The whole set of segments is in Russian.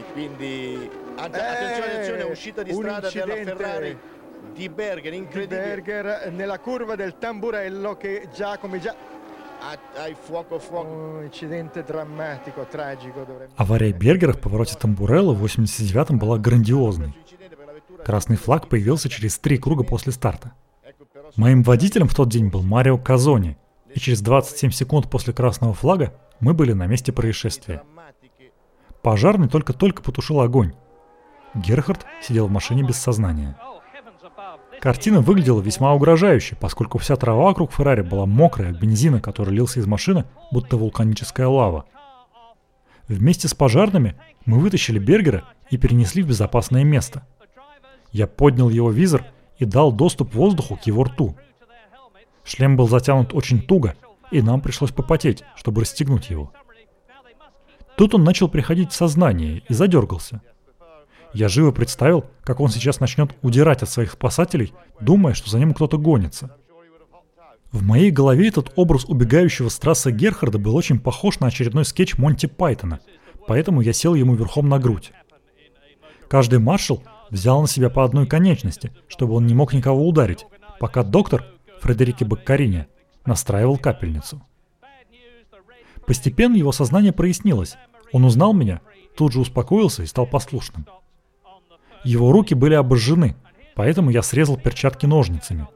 e quindi attenzione, attenzione, uscita di strada della Ferrari di Berger, incredibile. Di Berger nella curva del tamburello che già come già Ай, драматико, tragico. Авария Бергера в повороте Тамбурелла в 89-м была грандиозной. Красный флаг появился через три круга после старта. Моим водителем в тот день был Марио Казони, и через 27 секунд после красного флага мы были на месте происшествия. Пожарный только-только потушил огонь. Герхард сидел в машине без сознания. Картина выглядела весьма угрожающе, поскольку вся трава вокруг Феррари была мокрая от бензина, который лился из машины, будто вулканическая лава. Вместе с пожарными мы вытащили Бергера и перенесли в безопасное место. Я поднял его визор и дал доступ воздуху к его рту. Шлем был затянут очень туго, и нам пришлось попотеть, чтобы расстегнуть его. Тут он начал приходить в сознание и задергался. Я живо представил, как он сейчас начнет удирать от своих спасателей, думая, что за ним кто-то гонится. В моей голове этот образ убегающего с трассы Герхарда был очень похож на очередной скетч Монти Пайтона, поэтому я сел ему верхом на грудь. Каждый маршал взял на себя по одной конечности, чтобы он не мог никого ударить, пока доктор, Фредерике Баккарине, настраивал капельницу. Постепенно его сознание прояснилось. Он узнал меня, тут же успокоился и стал послушным. Его руки были обожжены, поэтому я срезал перчатки ножницами.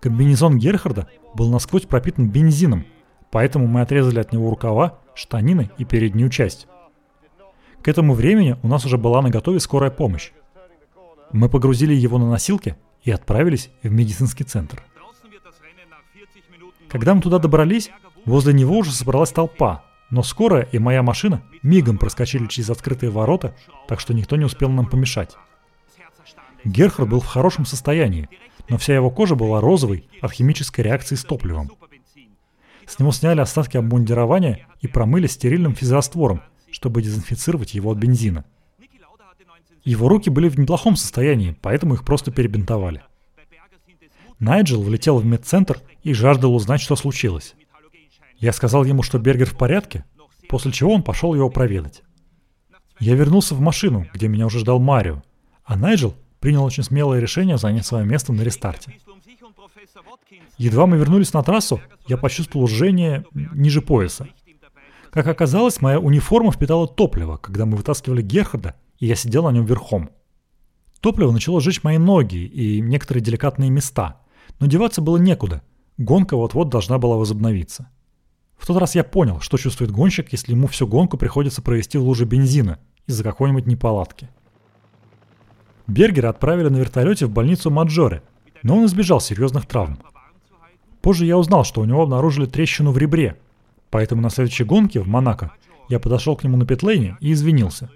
Комбинезон Герхарда был насквозь пропитан бензином, поэтому мы отрезали от него рукава, штанины и переднюю часть. К этому времени у нас уже была на готове скорая помощь. Мы погрузили его на носилки и отправились в медицинский центр. Когда мы туда добрались, возле него уже собралась толпа, но скорая и моя машина мигом проскочили через открытые ворота, так что никто не успел нам помешать. Герхард был в хорошем состоянии, но вся его кожа была розовой от химической реакции с топливом. С него сняли остатки обмундирования и промыли стерильным физраствором, чтобы дезинфицировать его от бензина. Его руки были в неплохом состоянии, поэтому их просто перебинтовали. Найджел влетел в медцентр и жаждал узнать, что случилось. Я сказал ему, что Бергер в порядке, после чего он пошел его проведать. Я вернулся в машину, где меня уже ждал Марио, а Найджел принял очень смелое решение занять свое место на рестарте. Едва мы вернулись на трассу, я почувствовал жжение ниже пояса. Как оказалось, моя униформа впитала топливо, когда мы вытаскивали Герхарда, и я сидел на нем верхом. Топливо начало жечь мои ноги и некоторые деликатные места, но деваться было некуда. Гонка вот-вот должна была возобновиться. В тот раз я понял, что чувствует гонщик, если ему всю гонку приходится провести в луже бензина из-за какой-нибудь неполадки. Бергера отправили на вертолете в больницу Маджоре, но он избежал серьезных травм. Позже я узнал, что у него обнаружили трещину в ребре, поэтому на следующей гонке в Монако я подошел к нему на питлейне и извинился.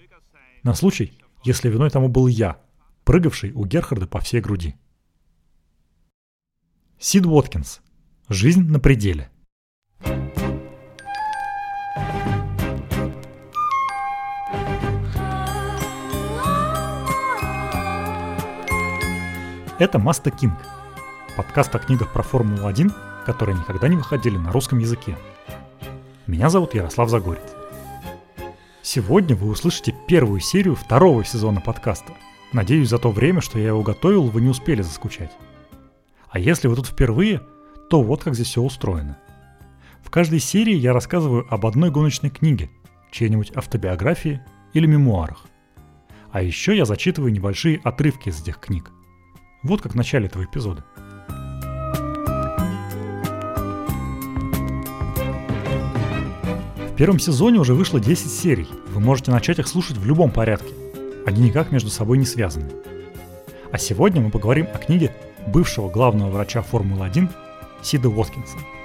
На случай, если виной тому был я, прыгавший у Герхарда по всей груди. Сид Уоткинс. Жизнь на пределе. Это Маста Кинг, подкаст о книгах про Формулу-1, которые никогда не выходили на русском языке. Меня зовут Ярослав Загорец. Сегодня вы услышите первую серию второго сезона подкаста. Надеюсь, за то время, что я его готовил, вы не успели заскучать. А если вы тут впервые, то вот как здесь все устроено. В каждой серии я рассказываю об одной гоночной книге, чьей-нибудь автобиографии или мемуарах. А еще я зачитываю небольшие отрывки из этих книг – вот как в начале этого эпизода. В первом сезоне уже вышло 10 серий. Вы можете начать их слушать в любом порядке. Они никак между собой не связаны. А сегодня мы поговорим о книге бывшего главного врача Формулы-1 Сида Уоткинса –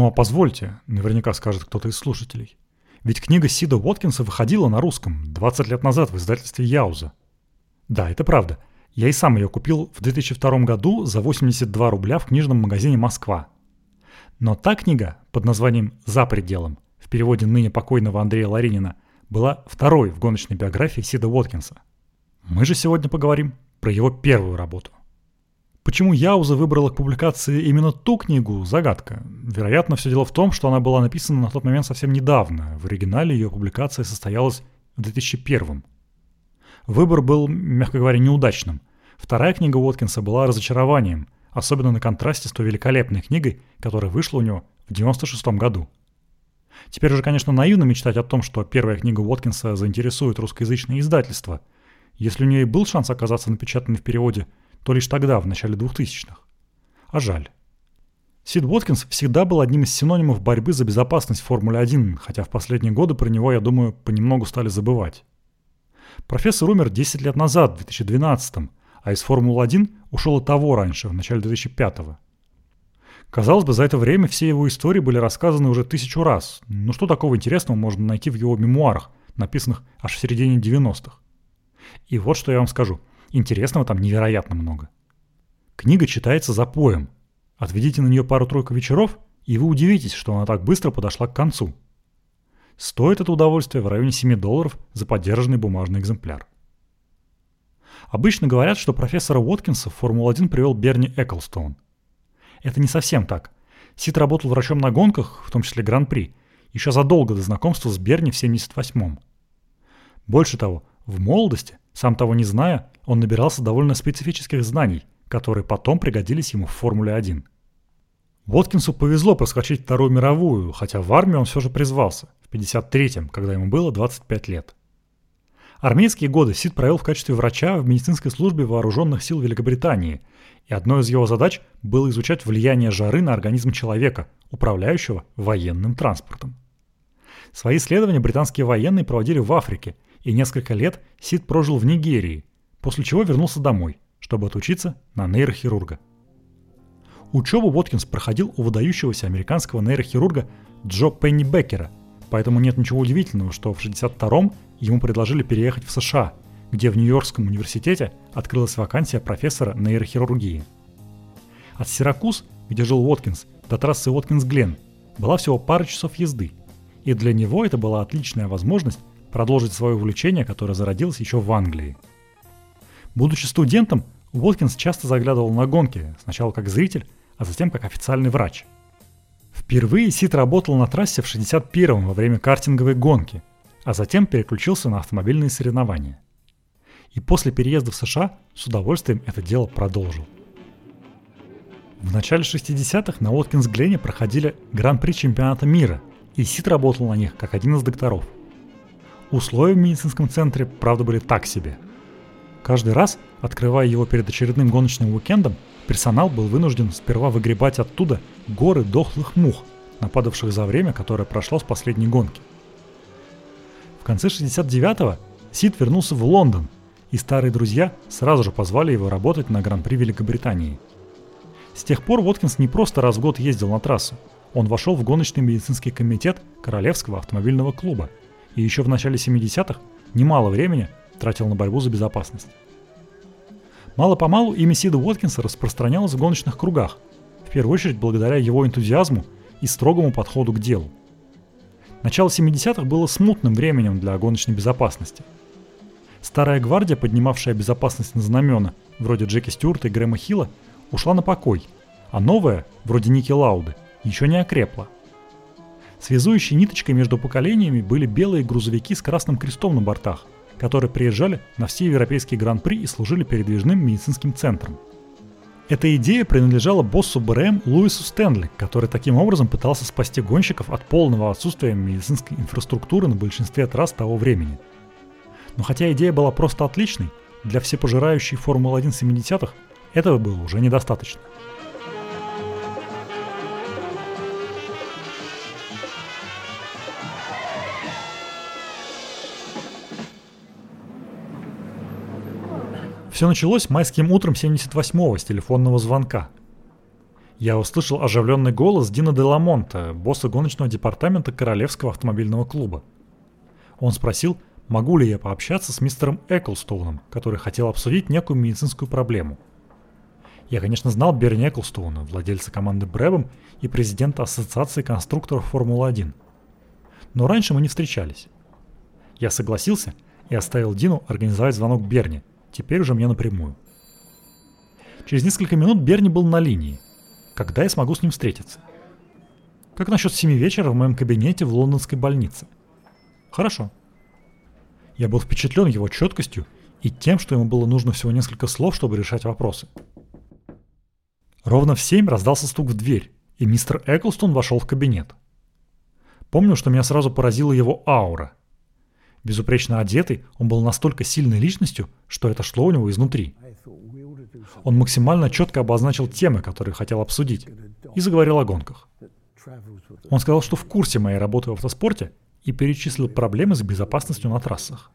Но позвольте, наверняка скажет кто-то из слушателей. Ведь книга Сида Уоткинса выходила на русском 20 лет назад в издательстве Яуза. Да, это правда. Я и сам ее купил в 2002 году за 82 рубля в книжном магазине «Москва». Но та книга под названием «За пределом» в переводе ныне покойного Андрея Ларинина была второй в гоночной биографии Сида Уоткинса. Мы же сегодня поговорим про его первую работу. Почему Яуза выбрала к публикации именно ту книгу – загадка. Вероятно, все дело в том, что она была написана на тот момент совсем недавно. В оригинале ее публикация состоялась в 2001 Выбор был, мягко говоря, неудачным. Вторая книга Уоткинса была разочарованием, особенно на контрасте с той великолепной книгой, которая вышла у него в 96 году. Теперь уже, конечно, наивно мечтать о том, что первая книга Уоткинса заинтересует русскоязычное издательство. Если у нее и был шанс оказаться напечатанной в переводе – то лишь тогда, в начале 2000-х. А жаль. Сид Уоткинс всегда был одним из синонимов борьбы за безопасность в Формуле-1, хотя в последние годы про него, я думаю, понемногу стали забывать. Профессор умер 10 лет назад, в 2012 а из Формулы-1 ушел и того раньше, в начале 2005-го. Казалось бы, за это время все его истории были рассказаны уже тысячу раз. Ну что такого интересного можно найти в его мемуарах, написанных аж в середине 90-х? И вот что я вам скажу – Интересного там невероятно много. Книга читается за поем. Отведите на нее пару-тройку вечеров, и вы удивитесь, что она так быстро подошла к концу. Стоит это удовольствие в районе 7 долларов за поддержанный бумажный экземпляр. Обычно говорят, что профессора Уоткинса в Формулу-1 привел Берни Эклстоун. Это не совсем так. Сид работал врачом на гонках, в том числе Гран-при, еще задолго до знакомства с Берни в 78-м. Больше того, в молодости, сам того не зная, он набирался довольно специфических знаний, которые потом пригодились ему в Формуле-1. Воткинсу повезло проскочить Вторую мировую, хотя в армию он все же призвался, в 53-м, когда ему было 25 лет. Армейские годы Сид провел в качестве врача в медицинской службе вооруженных сил Великобритании, и одной из его задач было изучать влияние жары на организм человека, управляющего военным транспортом. Свои исследования британские военные проводили в Африке, и несколько лет Сид прожил в Нигерии, после чего вернулся домой, чтобы отучиться на нейрохирурга. Учебу Уоткинс проходил у выдающегося американского нейрохирурга Джо Пенни Беккера, поэтому нет ничего удивительного, что в 1962-м ему предложили переехать в США, где в Нью-Йоркском университете открылась вакансия профессора нейрохирургии. От Сиракуз, где жил Уоткинс, до трассы Уоткинс-Гленн была всего пара часов езды, и для него это была отличная возможность продолжить свое увлечение, которое зародилось еще в Англии – Будучи студентом, Уоткинс часто заглядывал на гонки, сначала как зритель, а затем как официальный врач. Впервые Сид работал на трассе в 61-м во время картинговой гонки, а затем переключился на автомобильные соревнования. И после переезда в США с удовольствием это дело продолжил. В начале 60-х на Уоткинс-Глене проходили гран-при чемпионата мира, и Сид работал на них как один из докторов. Условия в медицинском центре, правда, были так себе – Каждый раз, открывая его перед очередным гоночным уикендом, персонал был вынужден сперва выгребать оттуда горы дохлых мух, нападавших за время, которое прошло с последней гонки. В конце 69-го Сид вернулся в Лондон, и старые друзья сразу же позвали его работать на Гран-при Великобритании. С тех пор Уоткинс не просто раз в год ездил на трассу, он вошел в гоночный медицинский комитет Королевского автомобильного клуба и еще в начале 70-х немало времени тратил на борьбу за безопасность. Мало-помалу имя Сида Уоткинса распространялось в гоночных кругах, в первую очередь благодаря его энтузиазму и строгому подходу к делу. Начало 70-х было смутным временем для гоночной безопасности. Старая гвардия, поднимавшая безопасность на знамена, вроде Джеки Стюарта и Грэма Хилла, ушла на покой, а новая, вроде Ники Лауды, еще не окрепла. Связующей ниточкой между поколениями были белые грузовики с красным крестом на бортах – которые приезжали на все европейские гран-при и служили передвижным медицинским центром. Эта идея принадлежала боссу БРМ Луису Стэнли, который таким образом пытался спасти гонщиков от полного отсутствия медицинской инфраструктуры на большинстве трасс того времени. Но хотя идея была просто отличной, для всепожирающей Формулы-1 70-х этого было уже недостаточно. Все началось майским утром 78-го с телефонного звонка. Я услышал оживленный голос Дина Деламонта, босса гоночного департамента Королевского автомобильного клуба. Он спросил, могу ли я пообщаться с мистером Эклстоуном, который хотел обсудить некую медицинскую проблему. Я, конечно, знал Берни Эклстоуна, владельца команды Брэбом и президента Ассоциации конструкторов Формулы-1. Но раньше мы не встречались. Я согласился и оставил Дину организовать звонок Берни, теперь уже мне напрямую. Через несколько минут Берни был на линии. Когда я смогу с ним встретиться? Как насчет семи вечера в моем кабинете в лондонской больнице? Хорошо. Я был впечатлен его четкостью и тем, что ему было нужно всего несколько слов, чтобы решать вопросы. Ровно в семь раздался стук в дверь, и мистер Эклстон вошел в кабинет. Помню, что меня сразу поразила его аура. Безупречно одетый, он был настолько сильной личностью, что это шло у него изнутри. Он максимально четко обозначил темы, которые хотел обсудить, и заговорил о гонках. Он сказал, что в курсе моей работы в автоспорте и перечислил проблемы с безопасностью на трассах.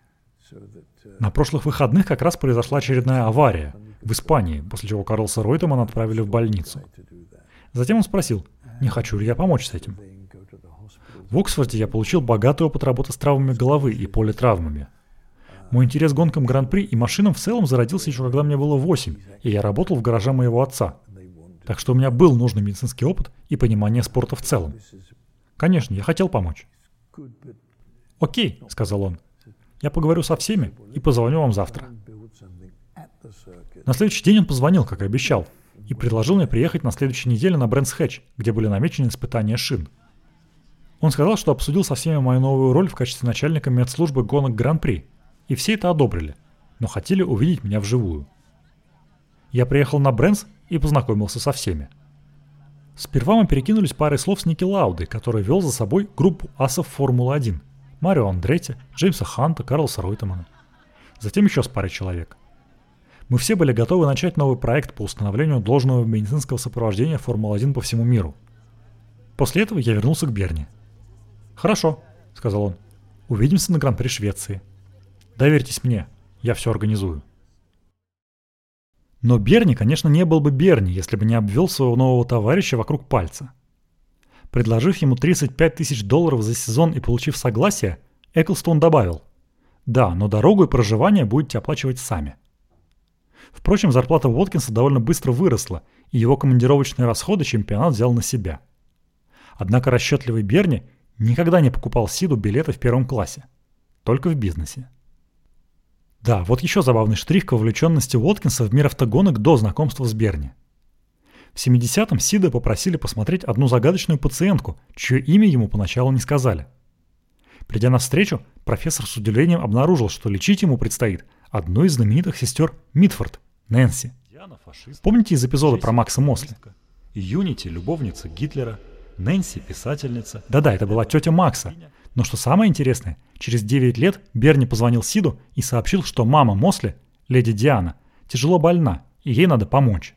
На прошлых выходных как раз произошла очередная авария в Испании, после чего Карлса Ройтемана отправили в больницу. Затем он спросил, не хочу ли я помочь с этим. В Оксфорде я получил богатый опыт работы с травмами головы и политравмами. Мой интерес к гонкам Гран-при и машинам в целом зародился еще когда мне было 8, и я работал в гараже моего отца. Так что у меня был нужный медицинский опыт и понимание спорта в целом. Конечно, я хотел помочь. «Окей», — сказал он. «Я поговорю со всеми и позвоню вам завтра». На следующий день он позвонил, как и обещал, и предложил мне приехать на следующей неделе на Брэнс Хэтч, где были намечены испытания шин. Он сказал, что обсудил со всеми мою новую роль в качестве начальника медслужбы гонок Гран-при, и все это одобрили, но хотели увидеть меня вживую. Я приехал на Брэнс и познакомился со всеми. Сперва мы перекинулись парой слов с Ники Лаудой, который вел за собой группу асов Формулы-1. Марио Андретти, Джеймса Ханта, Карлса Ройтемана. Затем еще с парой человек. Мы все были готовы начать новый проект по установлению должного медицинского сопровождения Формулы-1 по всему миру. После этого я вернулся к Берни. «Хорошо», — сказал он. «Увидимся на Гран-при Швеции. Доверьтесь мне, я все организую». Но Берни, конечно, не был бы Берни, если бы не обвел своего нового товарища вокруг пальца. Предложив ему 35 тысяч долларов за сезон и получив согласие, Эклстон добавил «Да, но дорогу и проживание будете оплачивать сами». Впрочем, зарплата Уоткинса довольно быстро выросла, и его командировочные расходы чемпионат взял на себя. Однако расчетливый Берни никогда не покупал Сиду билеты в первом классе. Только в бизнесе. Да, вот еще забавный штрих к вовлеченности Уоткинса в мир автогонок до знакомства с Берни. В 70-м Сида попросили посмотреть одну загадочную пациентку, чье имя ему поначалу не сказали. Придя на встречу, профессор с удивлением обнаружил, что лечить ему предстоит одну из знаменитых сестер Митфорд, Нэнси. Помните из эпизода про Макса Мосли? Юнити – любовница Гитлера, Нэнси – писательница. Да-да, это была тетя Макса, но что самое интересное, через 9 лет Берни позвонил Сиду и сообщил, что мама Мосли, леди Диана, тяжело больна, и ей надо помочь.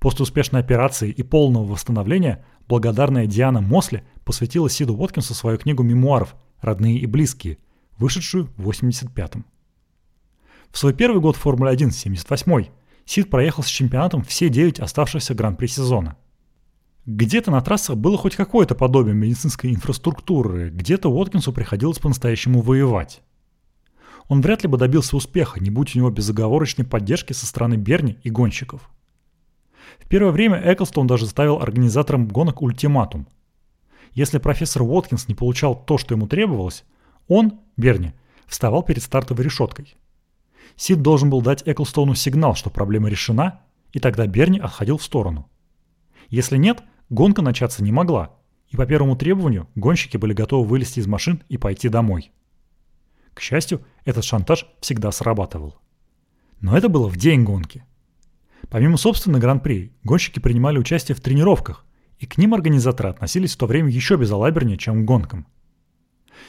После успешной операции и полного восстановления благодарная Диана Мосли посвятила Сиду Уоткинсу свою книгу мемуаров «Родные и близкие», вышедшую в 85-м. В свой первый год Формулы-1, 78-й, Сид проехал с чемпионатом все 9 оставшихся гран-при сезона – где-то на трассах было хоть какое-то подобие медицинской инфраструктуры, где-то Уоткинсу приходилось по-настоящему воевать. Он вряд ли бы добился успеха, не будь у него безоговорочной поддержки со стороны Берни и гонщиков. В первое время Эклстон даже ставил организаторам гонок ультиматум. Если профессор Уоткинс не получал то, что ему требовалось, он, Берни, вставал перед стартовой решеткой. Сид должен был дать Эклстоуну сигнал, что проблема решена, и тогда Берни отходил в сторону. Если нет, Гонка начаться не могла, и по первому требованию гонщики были готовы вылезти из машин и пойти домой. К счастью, этот шантаж всегда срабатывал. Но это было в день гонки. Помимо собственной гран-при, гонщики принимали участие в тренировках, и к ним организаторы относились в то время еще безалабернее, чем к гонкам.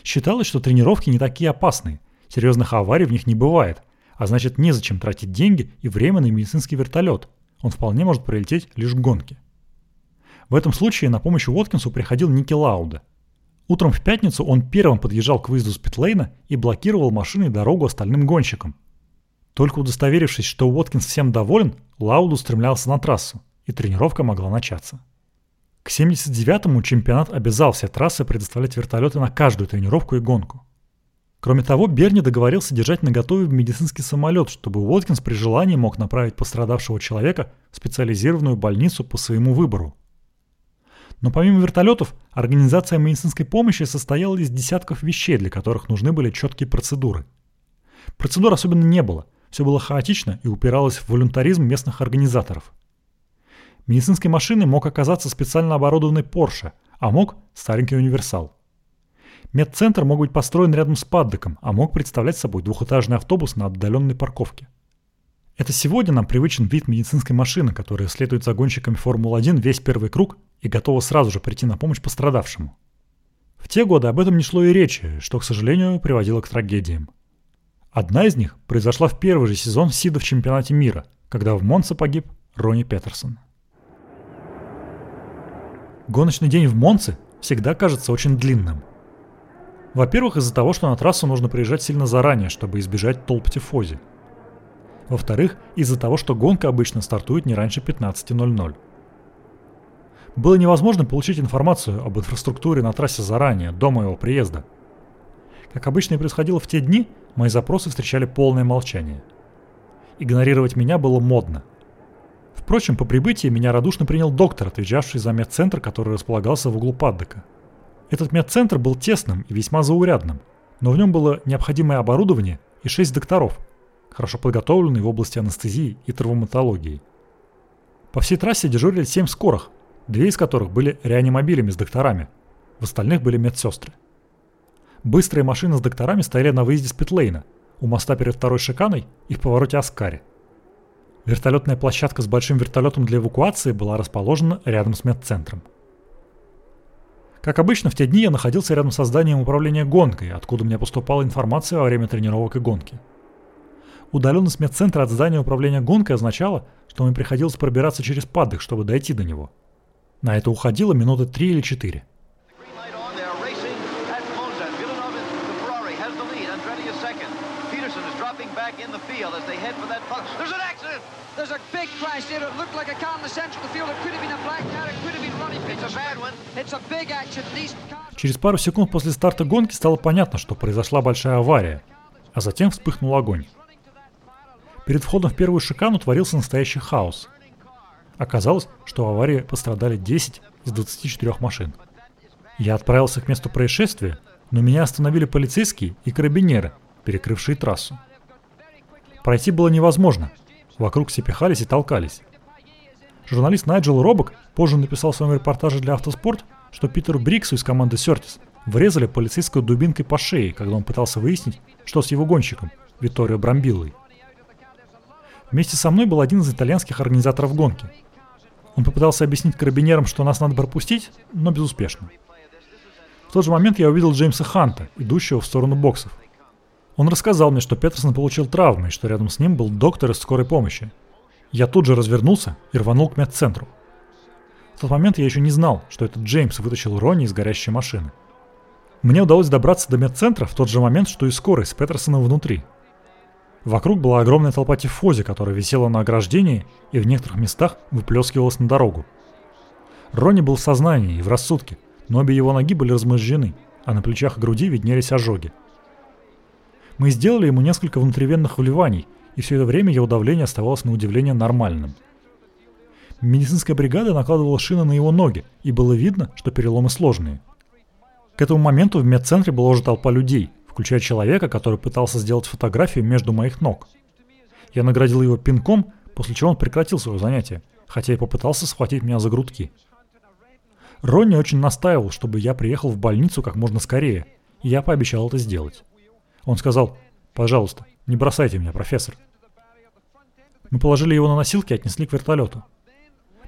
Считалось, что тренировки не такие опасные, серьезных аварий в них не бывает, а значит незачем тратить деньги и время на медицинский вертолет, он вполне может прилететь лишь к гонке. В этом случае на помощь Уоткинсу приходил Ники Лауда. Утром в пятницу он первым подъезжал к выезду с питлейна и блокировал машиной дорогу остальным гонщикам. Только удостоверившись, что Уоткинс всем доволен, Лауд устремлялся на трассу, и тренировка могла начаться. К 79-му чемпионат обязал все трассы предоставлять вертолеты на каждую тренировку и гонку. Кроме того, Берни договорился держать наготове медицинский самолет, чтобы Уоткинс при желании мог направить пострадавшего человека в специализированную больницу по своему выбору. Но помимо вертолетов, организация медицинской помощи состояла из десятков вещей, для которых нужны были четкие процедуры. Процедур особенно не было, все было хаотично и упиралось в волюнтаризм местных организаторов. Медицинской машиной мог оказаться специально оборудованный Porsche, а мог – старенький универсал. Медцентр мог быть построен рядом с паддоком, а мог представлять собой двухэтажный автобус на отдаленной парковке. Это сегодня нам привычен вид медицинской машины, которая следует за гонщиками Формулы-1 весь первый круг и готова сразу же прийти на помощь пострадавшему. В те годы об этом не шло и речи, что, к сожалению, приводило к трагедиям. Одна из них произошла в первый же сезон Сида в чемпионате мира, когда в Монце погиб Ронни Петерсон. Гоночный день в Монце всегда кажется очень длинным. Во-первых, из-за того, что на трассу нужно приезжать сильно заранее, чтобы избежать толп тифози. Во-вторых, из-за того, что гонка обычно стартует не раньше 15.00. Было невозможно получить информацию об инфраструктуре на трассе заранее, до моего приезда. Как обычно и происходило в те дни, мои запросы встречали полное молчание. Игнорировать меня было модно. Впрочем, по прибытии меня радушно принял доктор, отвечавший за медцентр, который располагался в углу паддока – этот медцентр был тесным и весьма заурядным, но в нем было необходимое оборудование и шесть докторов, хорошо подготовленные в области анестезии и травматологии. По всей трассе дежурили семь скорых, две из которых были реанимобилями с докторами, в остальных были медсестры. Быстрые машины с докторами стояли на выезде с Питлейна, у моста перед второй шиканой и в повороте Аскари. Вертолетная площадка с большим вертолетом для эвакуации была расположена рядом с медцентром. Как обычно, в те дни я находился рядом со зданием управления гонкой, откуда мне поступала информация во время тренировок и гонки. Удаленность медцентра от здания управления гонкой означала, что мне приходилось пробираться через падок, чтобы дойти до него. На это уходило минуты три или четыре. Через пару секунд после старта гонки стало понятно, что произошла большая авария, а затем вспыхнул огонь. Перед входом в первую шикану творился настоящий хаос. Оказалось, что в аварии пострадали 10 из 24 машин. Я отправился к месту происшествия, но меня остановили полицейские и карабинеры, перекрывшие трассу. Пройти было невозможно, Вокруг все пихались и толкались. Журналист Найджел Робок позже написал в своем репортаже для Автоспорт, что Питеру Бриксу из команды Сертис врезали полицейской дубинкой по шее, когда он пытался выяснить, что с его гонщиком, Витторио Брамбиллой. Вместе со мной был один из итальянских организаторов гонки. Он попытался объяснить карабинерам, что нас надо пропустить, но безуспешно. В тот же момент я увидел Джеймса Ханта, идущего в сторону боксов. Он рассказал мне, что Петерсон получил травмы и что рядом с ним был доктор из скорой помощи. Я тут же развернулся и рванул к медцентру. В тот момент я еще не знал, что этот Джеймс вытащил Ронни из горящей машины. Мне удалось добраться до медцентра в тот же момент, что и скорой с Петерсоном внутри. Вокруг была огромная толпа тифози, которая висела на ограждении и в некоторых местах выплескивалась на дорогу. Ронни был в сознании и в рассудке, но обе его ноги были размозжены, а на плечах и груди виднелись ожоги. Мы сделали ему несколько внутривенных вливаний, и все это время его давление оставалось на удивление нормальным. Медицинская бригада накладывала шины на его ноги, и было видно, что переломы сложные. К этому моменту в медцентре была уже толпа людей, включая человека, который пытался сделать фотографию между моих ног. Я наградил его пинком, после чего он прекратил свое занятие, хотя и попытался схватить меня за грудки. Ронни очень настаивал, чтобы я приехал в больницу как можно скорее, и я пообещал это сделать. Он сказал, пожалуйста, не бросайте меня, профессор. Мы положили его на носилки и отнесли к вертолету.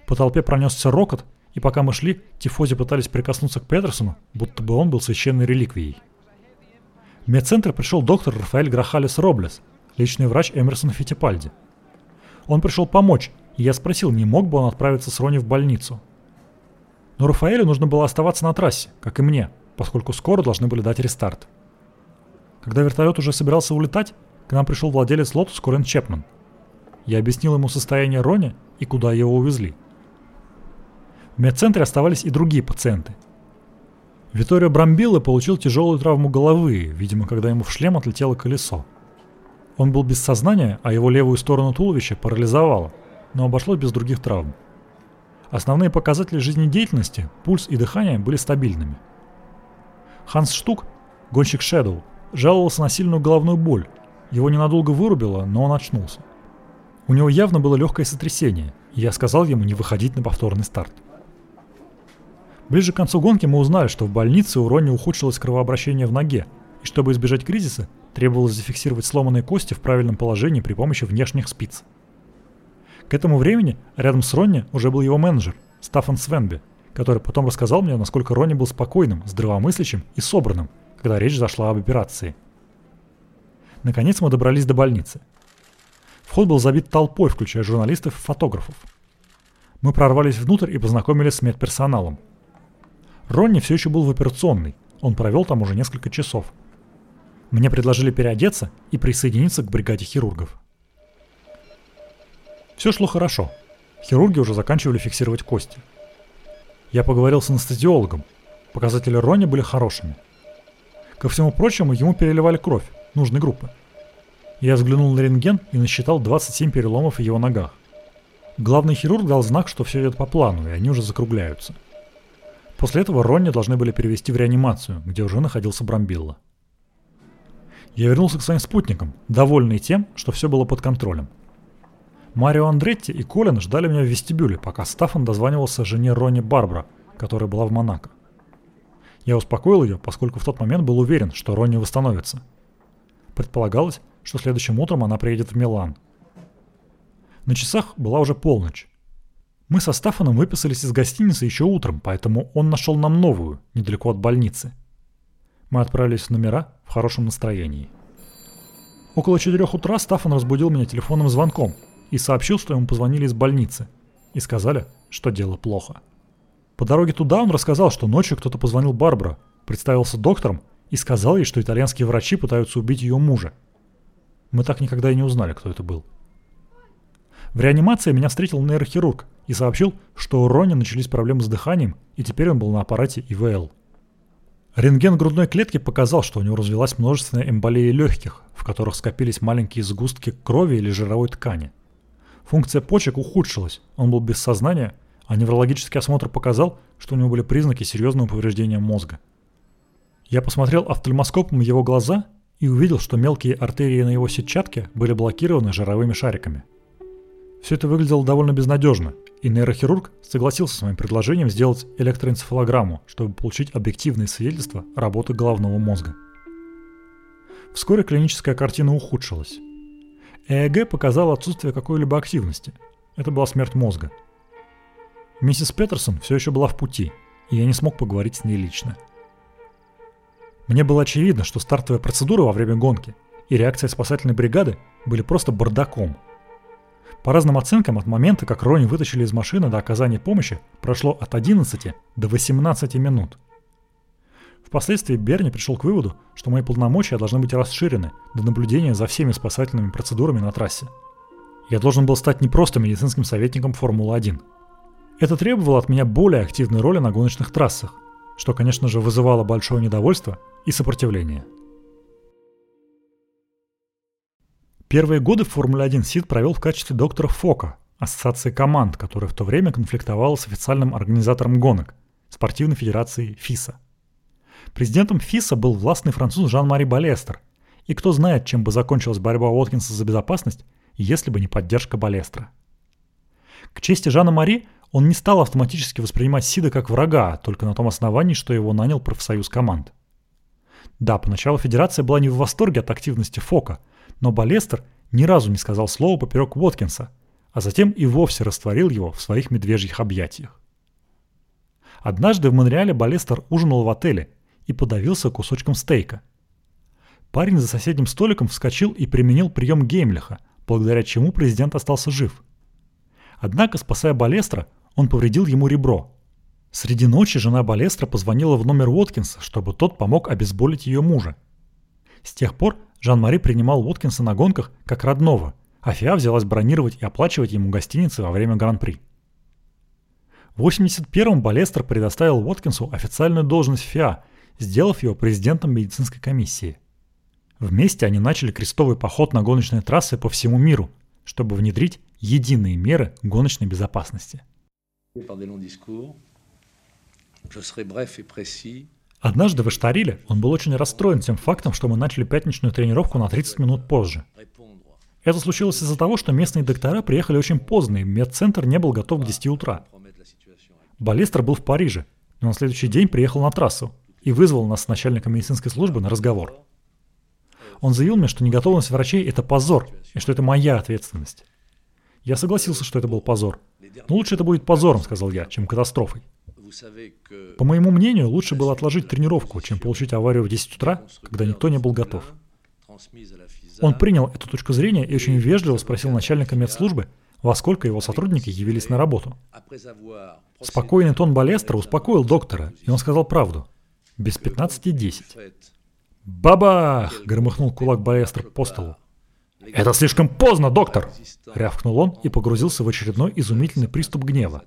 По толпе пронесся рокот, и пока мы шли, тифози пытались прикоснуться к Петерсону, будто бы он был священной реликвией. В медцентр пришел доктор Рафаэль Грахалис Роблес, личный врач Эмерсона Фитипальди. Он пришел помочь, и я спросил, не мог бы он отправиться с Рони в больницу. Но Рафаэлю нужно было оставаться на трассе, как и мне, поскольку скоро должны были дать рестарт. Когда вертолет уже собирался улетать, к нам пришел владелец Lotus Корен Чепман. Я объяснил ему состояние Рони и куда его увезли. В медцентре оставались и другие пациенты. Виторио Брамбилла получил тяжелую травму головы, видимо, когда ему в шлем отлетело колесо. Он был без сознания, а его левую сторону туловища парализовало, но обошлось без других травм. Основные показатели жизнедеятельности, пульс и дыхание были стабильными. Ханс Штук, гонщик Shadow, жаловался на сильную головную боль. Его ненадолго вырубило, но он очнулся. У него явно было легкое сотрясение, и я сказал ему не выходить на повторный старт. Ближе к концу гонки мы узнали, что в больнице у Ронни ухудшилось кровообращение в ноге, и чтобы избежать кризиса, требовалось зафиксировать сломанные кости в правильном положении при помощи внешних спиц. К этому времени рядом с Ронни уже был его менеджер, Стаффан Свенби, который потом рассказал мне, насколько Ронни был спокойным, здравомыслящим и собранным, когда речь зашла об операции. Наконец мы добрались до больницы. Вход был забит толпой, включая журналистов и фотографов. Мы прорвались внутрь и познакомились с медперсоналом – Ронни все еще был в операционной, он провел там уже несколько часов. Мне предложили переодеться и присоединиться к бригаде хирургов. Все шло хорошо. Хирурги уже заканчивали фиксировать кости. Я поговорил с анестезиологом. Показатели Ронни были хорошими. Ко всему прочему, ему переливали кровь, нужной группы. Я взглянул на рентген и насчитал 27 переломов в его ногах. Главный хирург дал знак, что все идет по плану, и они уже закругляются. После этого Ронни должны были перевести в реанимацию, где уже находился Брамбилла. Я вернулся к своим спутникам, довольный тем, что все было под контролем. Марио Андретти и Колин ждали меня в вестибюле, пока Стаффан дозванивался жене Ронни Барбара, которая была в Монако. Я успокоил ее, поскольку в тот момент был уверен, что Ронни восстановится. Предполагалось, что следующим утром она приедет в Милан. На часах была уже полночь, мы со Стафаном выписались из гостиницы еще утром, поэтому он нашел нам новую, недалеко от больницы. Мы отправились в номера в хорошем настроении. Около четырех утра Стафан разбудил меня телефонным звонком и сообщил, что ему позвонили из больницы и сказали, что дело плохо. По дороге туда он рассказал, что ночью кто-то позвонил Барбара, представился доктором и сказал ей, что итальянские врачи пытаются убить ее мужа. Мы так никогда и не узнали, кто это был. В реанимации меня встретил нейрохирург и сообщил, что у Рони начались проблемы с дыханием, и теперь он был на аппарате ИВЛ. Рентген грудной клетки показал, что у него развилась множественная эмболия легких, в которых скопились маленькие сгустки крови или жировой ткани. Функция почек ухудшилась, он был без сознания, а неврологический осмотр показал, что у него были признаки серьезного повреждения мозга. Я посмотрел офтальмоскопом его глаза и увидел, что мелкие артерии на его сетчатке были блокированы жировыми шариками – все это выглядело довольно безнадежно, и нейрохирург согласился с моим предложением сделать электроэнцефалограмму, чтобы получить объективные свидетельства работы головного мозга. Вскоре клиническая картина ухудшилась. ЭЭГ показал отсутствие какой-либо активности. Это была смерть мозга. Миссис Петерсон все еще была в пути, и я не смог поговорить с ней лично. Мне было очевидно, что стартовая процедура во время гонки и реакция спасательной бригады были просто бардаком – по разным оценкам, от момента, как Рони вытащили из машины до оказания помощи, прошло от 11 до 18 минут. Впоследствии Берни пришел к выводу, что мои полномочия должны быть расширены до наблюдения за всеми спасательными процедурами на трассе. Я должен был стать не просто медицинским советником Формулы-1. Это требовало от меня более активной роли на гоночных трассах, что, конечно же, вызывало большое недовольство и сопротивление. Первые годы в Формуле-1 Сид провел в качестве доктора Фока, ассоциации команд, которая в то время конфликтовала с официальным организатором гонок, спортивной федерацией ФИСа. Президентом ФИСа был властный француз Жан-Мари Балестер, и кто знает, чем бы закончилась борьба Уоткинса за безопасность, если бы не поддержка Балестра. К чести Жана Мари, он не стал автоматически воспринимать Сида как врага, только на том основании, что его нанял профсоюз команд. Да, поначалу Федерация была не в восторге от активности Фока – но Балестер ни разу не сказал слова поперек Уоткинса, а затем и вовсе растворил его в своих медвежьих объятиях. Однажды в Монреале Балестер ужинал в отеле и подавился кусочком стейка. Парень за соседним столиком вскочил и применил прием Геймлиха, благодаря чему президент остался жив. Однако, спасая Балестра, он повредил ему ребро. Среди ночи жена Балестра позвонила в номер Уоткинса, чтобы тот помог обезболить ее мужа. С тех пор Жан-Мари принимал Уоткинса на гонках как родного, а ФИА взялась бронировать и оплачивать ему гостиницы во время Гран-при. В 81-м Балестер предоставил Уоткинсу официальную должность ФИА, сделав его президентом медицинской комиссии. Вместе они начали крестовый поход на гоночные трассы по всему миру, чтобы внедрить единые меры гоночной безопасности. Однажды в Эштариле он был очень расстроен тем фактом, что мы начали пятничную тренировку на 30 минут позже. Это случилось из-за того, что местные доктора приехали очень поздно, и медцентр не был готов к 10 утра. Балестер был в Париже, но на следующий день приехал на трассу и вызвал нас с начальником медицинской службы на разговор. Он заявил мне, что неготовность врачей – это позор, и что это моя ответственность. Я согласился, что это был позор. Но лучше это будет позором, сказал я, чем катастрофой. По моему мнению, лучше было отложить тренировку, чем получить аварию в 10 утра, когда никто не был готов. Он принял эту точку зрения и очень вежливо спросил начальника медслужбы, во сколько его сотрудники явились на работу. Спокойный тон Балестра успокоил доктора, и он сказал правду. Без 15.10. «Бабах!» — громыхнул кулак Балестра по столу. «Это слишком поздно, доктор!» — рявкнул он и погрузился в очередной изумительный приступ гнева.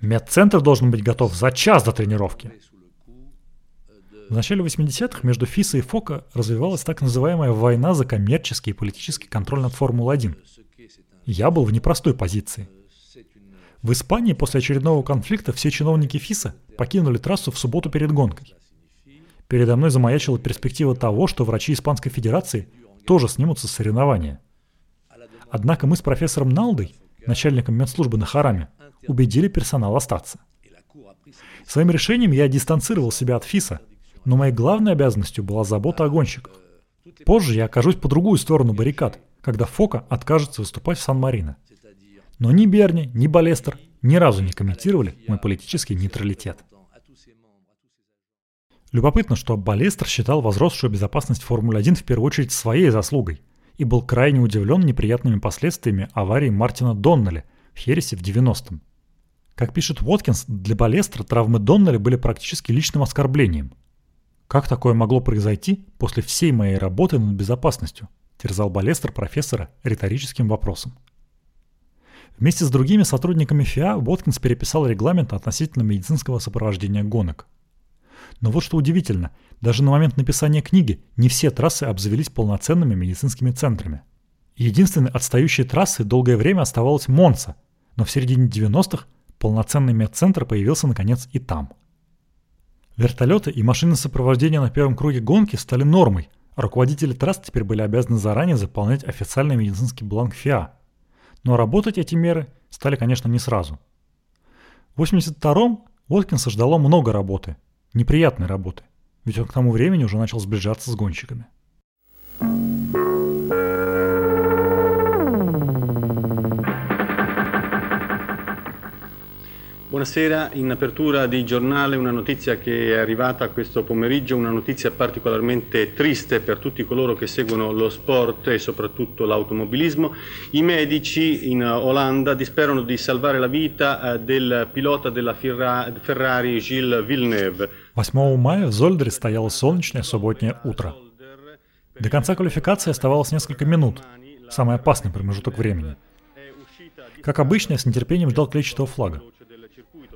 «Медцентр должен быть готов за час до тренировки!» В начале 80-х между ФИСа и ФОКа развивалась так называемая война за коммерческий и политический контроль над Формулой-1. Я был в непростой позиции. В Испании после очередного конфликта все чиновники ФИСа покинули трассу в субботу перед гонкой. Передо мной замаячила перспектива того, что врачи Испанской Федерации тоже снимутся с соревнования. Однако мы с профессором Налдой, начальником медслужбы на Хараме, убедили персонал остаться. Своим решением я дистанцировал себя от ФИСа но моей главной обязанностью была забота о гонщиках. Позже я окажусь по другую сторону баррикад, когда Фока откажется выступать в Сан-Марино. Но ни Берни, ни Балестер ни разу не комментировали мой политический нейтралитет. Любопытно, что Балестер считал возросшую безопасность Формулы-1 в первую очередь своей заслугой и был крайне удивлен неприятными последствиями аварии Мартина Доннелли в Хересе в 90-м. Как пишет Уоткинс, для Балестера травмы Доннелли были практически личным оскорблением – как такое могло произойти после всей моей работы над безопасностью? Терзал Балестер профессора риторическим вопросом. Вместе с другими сотрудниками ФИА Боткинс переписал регламент относительно медицинского сопровождения гонок. Но вот что удивительно, даже на момент написания книги не все трассы обзавелись полноценными медицинскими центрами. Единственной отстающей трассой долгое время оставалась Монца, но в середине 90-х полноценный медцентр появился наконец и там – Вертолеты и машины сопровождения на первом круге гонки стали нормой, а руководители трасс теперь были обязаны заранее заполнять официальный медицинский бланк ФИА. Но работать эти меры стали, конечно, не сразу. В 82-м Уоткинса ждало много работы, неприятной работы, ведь он к тому времени уже начал сближаться с гонщиками. Buonasera, in apertura di giornale una notizia che è arrivata questo pomeriggio, una notizia particolarmente triste per tutti coloro che seguono lo sport e soprattutto l'automobilismo. I medici in Olanda disperano di salvare la vita eh, del pilota della Ferrari Gilles Villeneuve. 8 мая в Зольдере стояло солнечное субботнее утро. До конца квалификации оставалось несколько минут, самый опасный промежуток времени. Как обычно, я с нетерпением ждал клетчатого флага.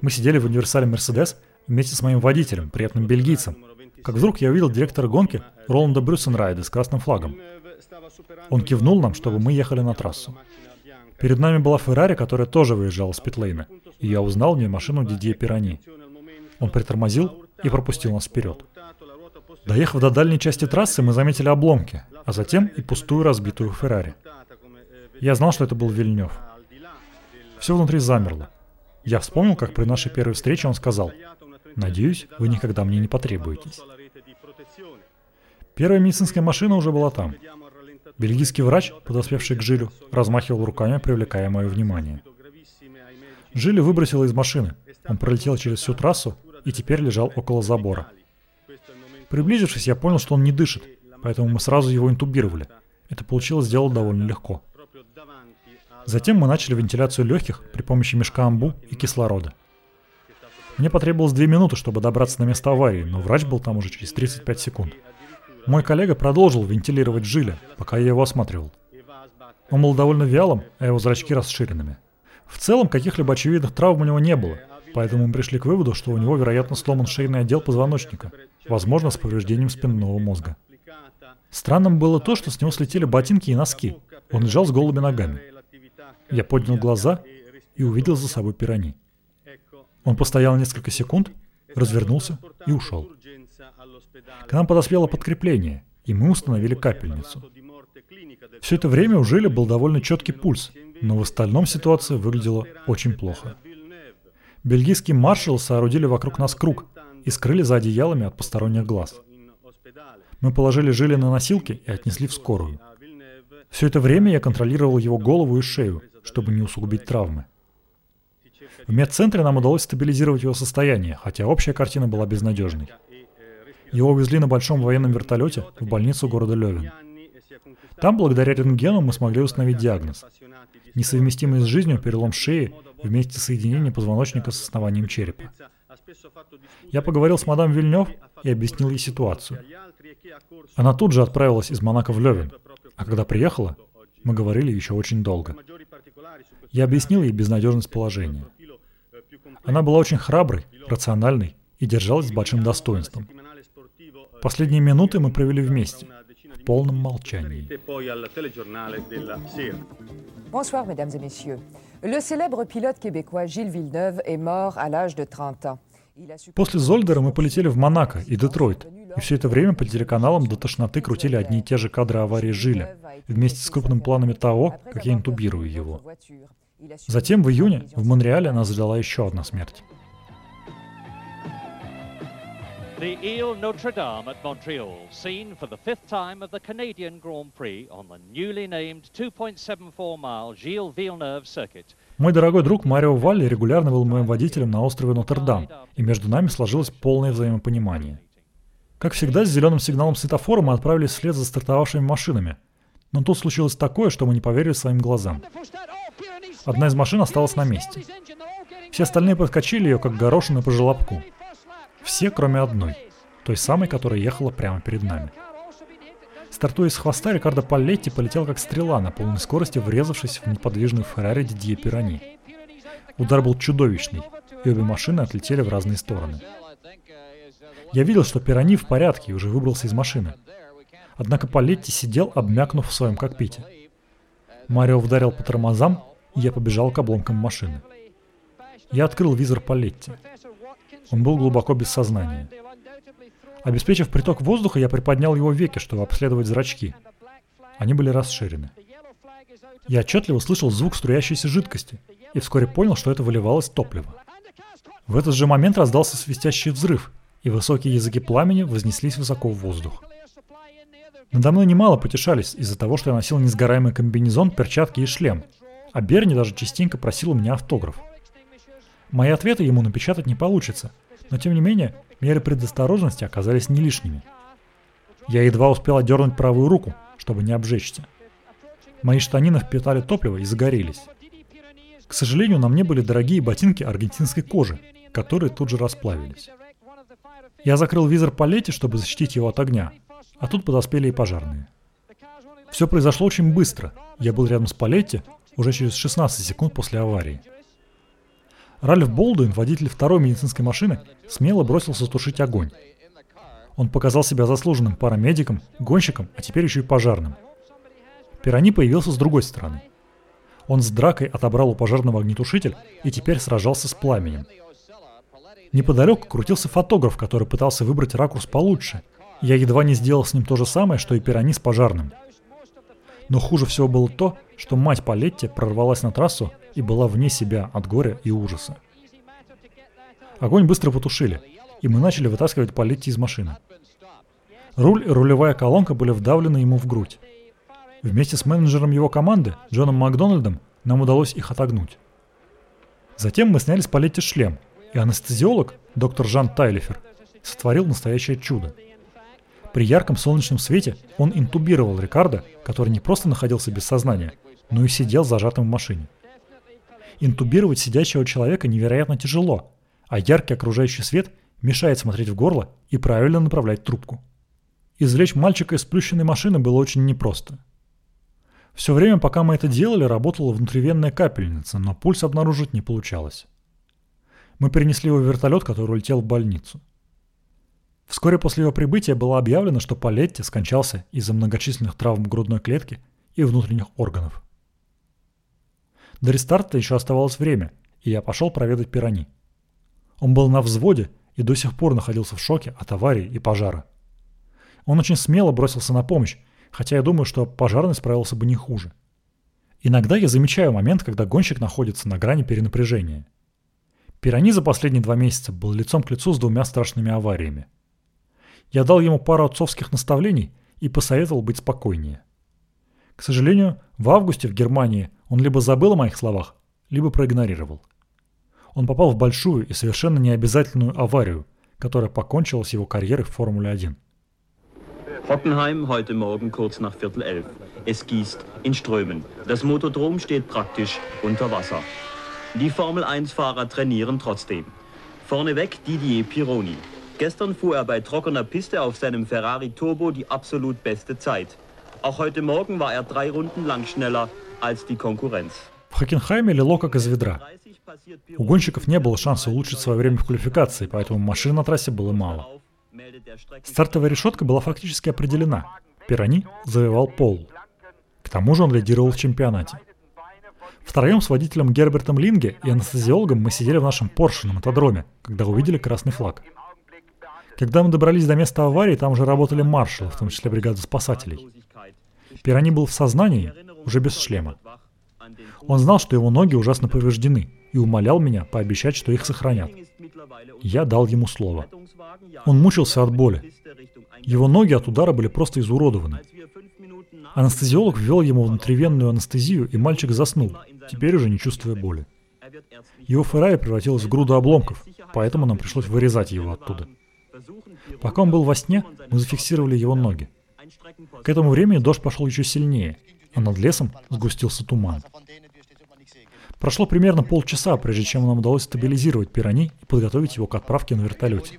Мы сидели в универсале Мерседес вместе с моим водителем, приятным бельгийцем. Как вдруг я увидел директора гонки Роланда Брюсенрайда с красным флагом. Он кивнул нам, чтобы мы ехали на трассу. Перед нами была Феррари, которая тоже выезжала с питлейна, и я узнал в ней машину Дидье Пирани. Он притормозил и пропустил нас вперед. Доехав до дальней части трассы, мы заметили обломки, а затем и пустую разбитую Феррари. Я знал, что это был Вильнев. Все внутри замерло. Я вспомнил, как при нашей первой встрече он сказал, «Надеюсь, вы никогда мне не потребуетесь». Первая медицинская машина уже была там. Бельгийский врач, подоспевший к Жилю, размахивал руками, привлекая мое внимание. Жилли выбросило из машины. Он пролетел через всю трассу и теперь лежал около забора. Приблизившись, я понял, что он не дышит, поэтому мы сразу его интубировали. Это получилось сделать довольно легко. Затем мы начали вентиляцию легких при помощи мешка амбу и кислорода. Мне потребовалось две минуты, чтобы добраться на место аварии, но врач был там уже через 35 секунд. Мой коллега продолжил вентилировать жиля, пока я его осматривал. Он был довольно вялым, а его зрачки расширенными. В целом, каких-либо очевидных травм у него не было, Поэтому мы пришли к выводу, что у него, вероятно, сломан шейный отдел позвоночника, возможно, с повреждением спинного мозга. Странным было то, что с него слетели ботинки и носки. Он лежал с голыми ногами. Я поднял глаза и увидел за собой пирани. Он постоял несколько секунд, развернулся и ушел. К нам подоспело подкрепление, и мы установили капельницу. Все это время у Жиля был довольно четкий пульс, но в остальном ситуация выглядела очень плохо. Бельгийские маршалы соорудили вокруг нас круг и скрыли за одеялами от посторонних глаз. Мы положили Жиля на носилки и отнесли в скорую. Все это время я контролировал его голову и шею, чтобы не усугубить травмы. В медцентре нам удалось стабилизировать его состояние, хотя общая картина была безнадежной. Его увезли на большом военном вертолете в больницу города Левин. Там, благодаря рентгену, мы смогли установить диагноз. Несовместимый с жизнью перелом шеи вместе с соединением позвоночника с основанием черепа. Я поговорил с мадам Вильнев и объяснил ей ситуацию. Она тут же отправилась из Монако в Левин, а когда приехала, мы говорили еще очень долго. Я объяснил ей безнадежность положения. Она была очень храброй, рациональной и держалась с большим достоинством. Последние минуты мы провели вместе, в полном молчании. Bonsoir, mesdames et messieurs. Le célèbre pilote québécois Gilles Villeneuve est mort à l'âge de 30 ans. После Зольдера мы полетели в Монако и Детройт. И все это время по телеканалам до тошноты крутили одни и те же кадры аварии Жиля, вместе с крупными планами того, как я интубирую его. Затем в июне в Монреале нас ждала еще одна смерть. The Ile Notre Dame at Montreal, seen for the fifth time of the Canadian Grand Prix on the newly named 2.74-mile Gilles Villeneuve circuit. Мой дорогой друг Марио Валли регулярно был моим водителем на острове Нотр-Дам, и между нами сложилось полное взаимопонимание. Как всегда, с зеленым сигналом светофора мы отправились вслед за стартовавшими машинами. Но тут случилось такое, что мы не поверили своим глазам. Одна из машин осталась на месте. Все остальные подскочили ее, как горошины по желобку. Все, кроме одной, той самой, которая ехала прямо перед нами. Стартуя с хвоста, Рикардо Паллетти полетел как стрела на полной скорости, врезавшись в неподвижную Феррари Дидье Пирани. Удар был чудовищный, и обе машины отлетели в разные стороны. Я видел, что Пирани в порядке и уже выбрался из машины. Однако Палетти сидел, обмякнув в своем кокпите. Марио вдарил по тормозам, и я побежал к обломкам машины. Я открыл визор Палетти. Он был глубоко без сознания. Обеспечив приток воздуха, я приподнял его веки, чтобы обследовать зрачки. Они были расширены. Я отчетливо слышал звук струящейся жидкости и вскоре понял, что это выливалось топливо. В этот же момент раздался свистящий взрыв, и высокие языки пламени вознеслись высоко в воздух. Надо мной немало потешались из-за того, что я носил несгораемый комбинезон, перчатки и шлем, а Берни даже частенько просил у меня автограф. Мои ответы ему напечатать не получится, но тем не менее меры предосторожности оказались не лишними. Я едва успел отдернуть правую руку, чтобы не обжечься. Мои штанины впитали топливо и загорелись. К сожалению, на мне были дорогие ботинки аргентинской кожи, которые тут же расплавились. Я закрыл визор палете, чтобы защитить его от огня, а тут подоспели и пожарные. Все произошло очень быстро. Я был рядом с Палетти уже через 16 секунд после аварии. Ральф Болдуин, водитель второй медицинской машины, смело бросился тушить огонь. Он показал себя заслуженным парамедиком, гонщиком, а теперь еще и пожарным. Пирани появился с другой стороны. Он с дракой отобрал у пожарного огнетушитель и теперь сражался с пламенем. Неподалеку крутился фотограф, который пытался выбрать ракурс получше. Я едва не сделал с ним то же самое, что и Пирани с пожарным. Но хуже всего было то, что мать Палетти прорвалась на трассу и была вне себя от горя и ужаса. Огонь быстро потушили, и мы начали вытаскивать Палетти из машины. Руль и рулевая колонка были вдавлены ему в грудь. Вместе с менеджером его команды, Джоном Макдональдом, нам удалось их отогнуть. Затем мы сняли с Палетти шлем, и анестезиолог, доктор Жан Тайлифер, сотворил настоящее чудо – при ярком солнечном свете он интубировал Рикардо, который не просто находился без сознания, но и сидел зажатым в машине. Интубировать сидящего человека невероятно тяжело, а яркий окружающий свет мешает смотреть в горло и правильно направлять трубку. Извлечь мальчика из сплющенной машины было очень непросто. Все время, пока мы это делали, работала внутривенная капельница, но пульс обнаружить не получалось. Мы перенесли его в вертолет, который улетел в больницу. Вскоре после его прибытия было объявлено, что Палетти скончался из-за многочисленных травм грудной клетки и внутренних органов. До рестарта еще оставалось время, и я пошел проведать Пирани. Он был на взводе и до сих пор находился в шоке от аварии и пожара. Он очень смело бросился на помощь, хотя я думаю, что пожарный справился бы не хуже. Иногда я замечаю момент, когда гонщик находится на грани перенапряжения. Пирани за последние два месяца был лицом к лицу с двумя страшными авариями. Я дал ему пару отцовских наставлений и посоветовал быть спокойнее. К сожалению, в августе в Германии он либо забыл о моих словах, либо проигнорировал. Он попал в большую и совершенно необязательную аварию, которая покончила с его карьерой в Формуле 1. Hockenheim heute Morgen kurz nach Viertel elf. Es gießt in Strömen. Das Motodrom steht praktisch unter Wasser. Die Formel-1-Fahrer trainieren trotzdem. Vorneweg Didier Pironi. Gestern fuhr er bei trockener Piste auf seinem Ferrari Turbo die absolut beste Zeit. Auch heute Morgen war er drei Runden lang schneller als die Konkurrenz. В Хокенхайме лило как из ведра. У гонщиков не было шанса улучшить свое время в квалификации, поэтому машин на трассе было мало. Стартовая решетка была фактически определена. Пирани завоевал пол. К тому же он лидировал в чемпионате. Втроем с водителем Гербертом Линге и анестезиологом мы сидели в нашем Порше на мотодроме, когда увидели красный флаг. Когда мы добрались до места аварии, там уже работали маршалы, в том числе бригада спасателей. Пирани был в сознании, уже без шлема. Он знал, что его ноги ужасно повреждены, и умолял меня пообещать, что их сохранят. Я дал ему слово. Он мучился от боли. Его ноги от удара были просто изуродованы. Анестезиолог ввел ему внутривенную анестезию, и мальчик заснул, теперь уже не чувствуя боли. Его Феррари превратилась в груду обломков, поэтому нам пришлось вырезать его оттуда. Пока он был во сне, мы зафиксировали его ноги. К этому времени дождь пошел еще сильнее, а над лесом сгустился туман. Прошло примерно полчаса, прежде чем нам удалось стабилизировать пирани и подготовить его к отправке на вертолете.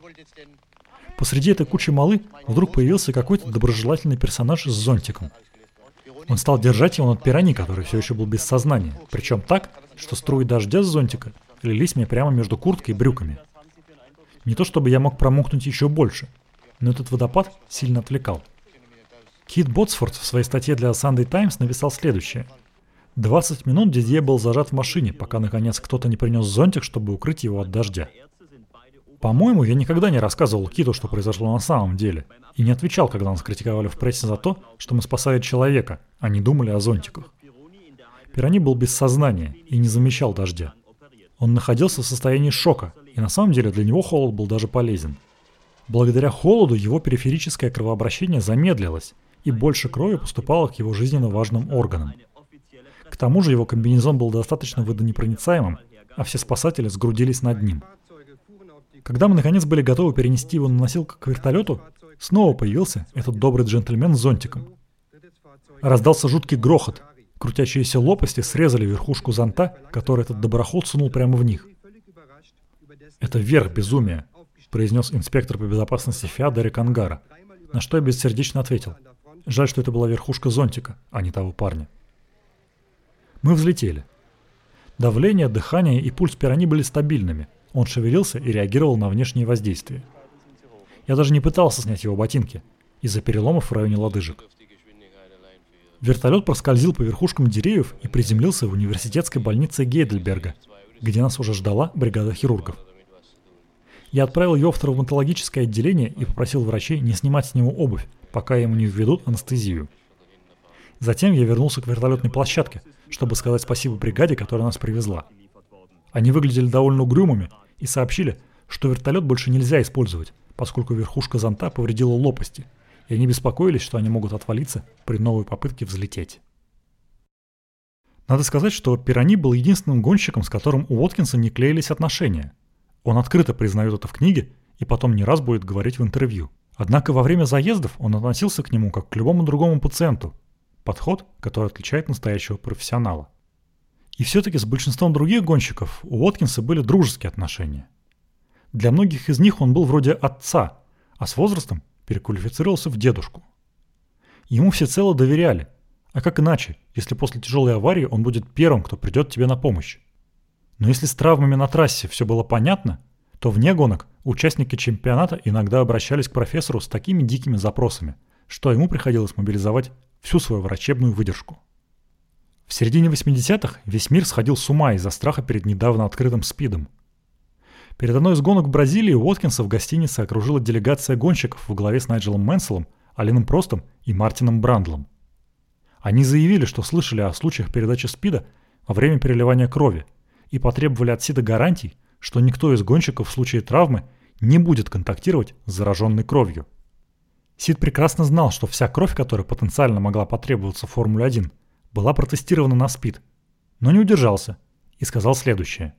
Посреди этой кучи малы вдруг появился какой-то доброжелательный персонаж с зонтиком. Он стал держать его над пирани, который все еще был без сознания, причем так, что струи дождя с зонтика лились мне прямо между курткой и брюками. Не то чтобы я мог промокнуть еще больше, но этот водопад сильно отвлекал. Кит Ботсфорд в своей статье для Sunday Times написал следующее – 20 минут Дидье был зажат в машине, пока наконец кто-то не принес зонтик, чтобы укрыть его от дождя. По-моему, я никогда не рассказывал Киту, что произошло на самом деле, и не отвечал, когда нас критиковали в прессе за то, что мы спасали человека, а не думали о зонтиках. Пирани был без сознания и не замечал дождя. Он находился в состоянии шока, и на самом деле для него холод был даже полезен. Благодаря холоду его периферическое кровообращение замедлилось, и больше крови поступало к его жизненно важным органам. К тому же его комбинезон был достаточно водонепроницаемым, а все спасатели сгрудились над ним. Когда мы наконец были готовы перенести его на носилку к вертолету, снова появился этот добрый джентльмен с зонтиком. Раздался жуткий грохот. Крутящиеся лопасти срезали верхушку зонта, который этот доброход сунул прямо в них. «Это верх безумия», — произнес инспектор по безопасности ФИА Дерек Ангара, на что я бессердечно ответил. Жаль, что это была верхушка зонтика, а не того парня. Мы взлетели. Давление, дыхание и пульс Пирани были стабильными. Он шевелился и реагировал на внешние воздействия. Я даже не пытался снять его ботинки из-за переломов в районе лодыжек. Вертолет проскользил по верхушкам деревьев и приземлился в университетской больнице Гейдельберга, где нас уже ждала бригада хирургов. Я отправил его в травматологическое отделение и попросил врачей не снимать с него обувь, пока ему не введут анестезию. Затем я вернулся к вертолетной площадке, чтобы сказать спасибо бригаде, которая нас привезла. Они выглядели довольно угрюмыми и сообщили, что вертолет больше нельзя использовать, поскольку верхушка зонта повредила лопасти, и они беспокоились, что они могут отвалиться при новой попытке взлететь. Надо сказать, что Пирани был единственным гонщиком, с которым у Уоткинса не клеились отношения. Он открыто признает это в книге и потом не раз будет говорить в интервью. Однако во время заездов он относился к нему как к любому другому пациенту, Подход, который отличает настоящего профессионала. И все-таки с большинством других гонщиков у Уоткинса были дружеские отношения. Для многих из них он был вроде отца, а с возрастом переквалифицировался в дедушку. Ему всецело доверяли, а как иначе, если после тяжелой аварии он будет первым, кто придет тебе на помощь? Но если с травмами на трассе все было понятно, то вне гонок участники чемпионата иногда обращались к профессору с такими дикими запросами, что ему приходилось мобилизовать всю свою врачебную выдержку. В середине 80-х весь мир сходил с ума из-за страха перед недавно открытым СПИДом. Перед одной из гонок в Бразилии Уоткинса в гостинице окружила делегация гонщиков во главе с Найджелом Мэнселом, Алином Простом и Мартином Брандлом. Они заявили, что слышали о случаях передачи СПИДа во время переливания крови и потребовали от СИДа гарантий, что никто из гонщиков в случае травмы не будет контактировать с зараженной кровью. Сид прекрасно знал, что вся кровь, которая потенциально могла потребоваться в Формуле-1, была протестирована на СПИД, но не удержался и сказал следующее.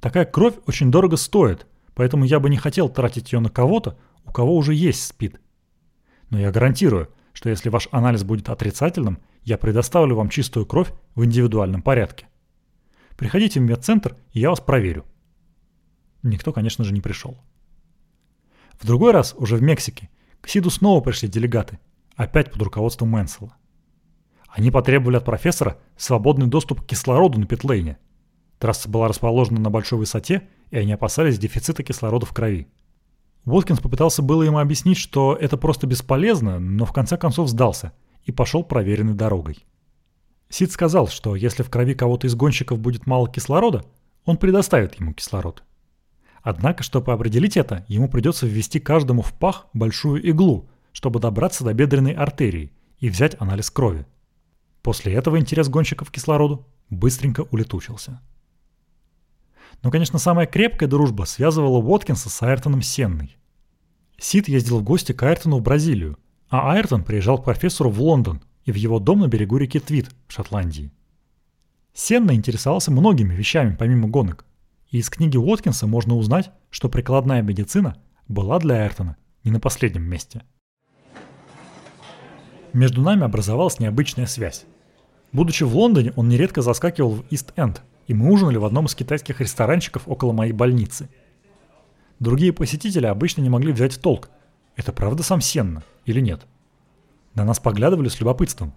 Такая кровь очень дорого стоит, поэтому я бы не хотел тратить ее на кого-то, у кого уже есть СПИД. Но я гарантирую, что если ваш анализ будет отрицательным, я предоставлю вам чистую кровь в индивидуальном порядке. Приходите в медцентр, и я вас проверю. Никто, конечно же, не пришел. В другой раз, уже в Мексике, к Сиду снова пришли делегаты, опять под руководством Мэнсела. Они потребовали от профессора свободный доступ к кислороду на питлейне. Трасса была расположена на большой высоте, и они опасались дефицита кислорода в крови. Уоткинс попытался было ему объяснить, что это просто бесполезно, но в конце концов сдался и пошел проверенной дорогой. Сид сказал, что если в крови кого-то из гонщиков будет мало кислорода, он предоставит ему кислород. Однако, чтобы определить это, ему придется ввести каждому в пах большую иглу, чтобы добраться до бедренной артерии и взять анализ крови. После этого интерес гонщиков к кислороду быстренько улетучился. Но, конечно, самая крепкая дружба связывала Уоткинса с Айртоном Сенной. Сид ездил в гости к Айртону в Бразилию, а Айртон приезжал к профессору в Лондон и в его дом на берегу реки Твит в Шотландии. Сенна интересовался многими вещами помимо гонок, и из книги Уоткинса можно узнать, что прикладная медицина была для Айртона не на последнем месте. Между нами образовалась необычная связь. Будучи в Лондоне, он нередко заскакивал в Ист-Энд, и мы ужинали в одном из китайских ресторанчиков около моей больницы. Другие посетители обычно не могли взять в толк, это правда сам Сенна или нет. На нас поглядывали с любопытством.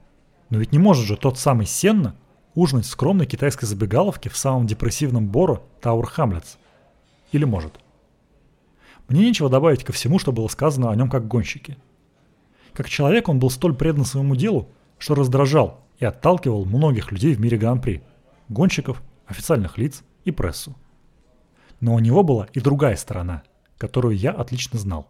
Но ведь не может же тот самый Сенна ужинать в скромной китайской забегаловке в самом депрессивном Боро Тауэр Хамлетс. Или может. Мне нечего добавить ко всему, что было сказано о нем как гонщике. Как человек он был столь предан своему делу, что раздражал и отталкивал многих людей в мире Гран-при – гонщиков, официальных лиц и прессу. Но у него была и другая сторона, которую я отлично знал.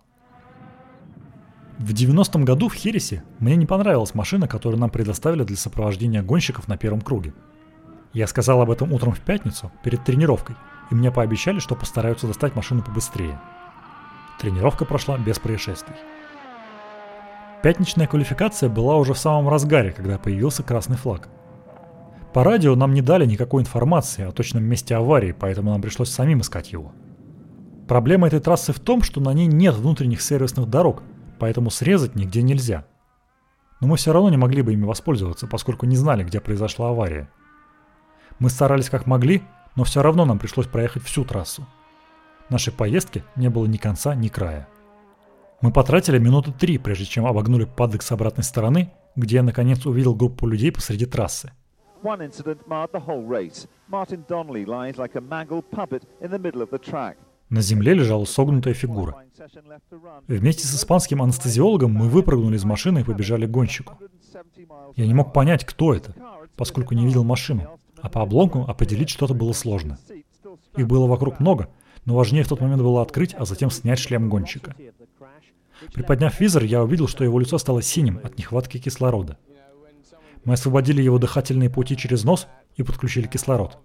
В 90-м году в Хересе мне не понравилась машина, которую нам предоставили для сопровождения гонщиков на первом круге. Я сказал об этом утром в пятницу, перед тренировкой, и мне пообещали, что постараются достать машину побыстрее. Тренировка прошла без происшествий. Пятничная квалификация была уже в самом разгаре, когда появился красный флаг. По радио нам не дали никакой информации о точном месте аварии, поэтому нам пришлось самим искать его. Проблема этой трассы в том, что на ней нет внутренних сервисных дорог, поэтому срезать нигде нельзя. Но мы все равно не могли бы ими воспользоваться, поскольку не знали, где произошла авария. Мы старались как могли, но все равно нам пришлось проехать всю трассу. Нашей поездки не было ни конца, ни края. Мы потратили минуты три, прежде чем обогнули падок с обратной стороны, где я наконец увидел группу людей посреди трассы. One incident marred the whole race. Martin Donnelly lies like a mangled puppet in the middle of the track. На земле лежала согнутая фигура. Вместе с испанским анестезиологом мы выпрыгнули из машины и побежали к гонщику. Я не мог понять, кто это, поскольку не видел машину, а по обломкам определить что-то было сложно. Их было вокруг много, но важнее в тот момент было открыть, а затем снять шлем гонщика. Приподняв визор, я увидел, что его лицо стало синим от нехватки кислорода. Мы освободили его дыхательные пути через нос и подключили кислород.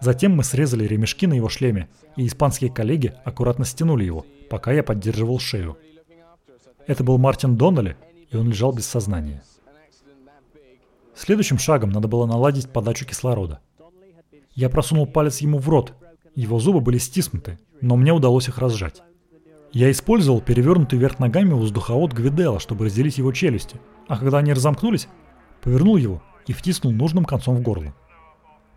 Затем мы срезали ремешки на его шлеме, и испанские коллеги аккуратно стянули его, пока я поддерживал шею. Это был Мартин Доннелли, и он лежал без сознания. Следующим шагом надо было наладить подачу кислорода. Я просунул палец ему в рот. Его зубы были стиснуты, но мне удалось их разжать. Я использовал перевернутый вверх ногами воздуховод Гвидела, чтобы разделить его челюсти, а когда они разомкнулись, повернул его и втиснул нужным концом в горло.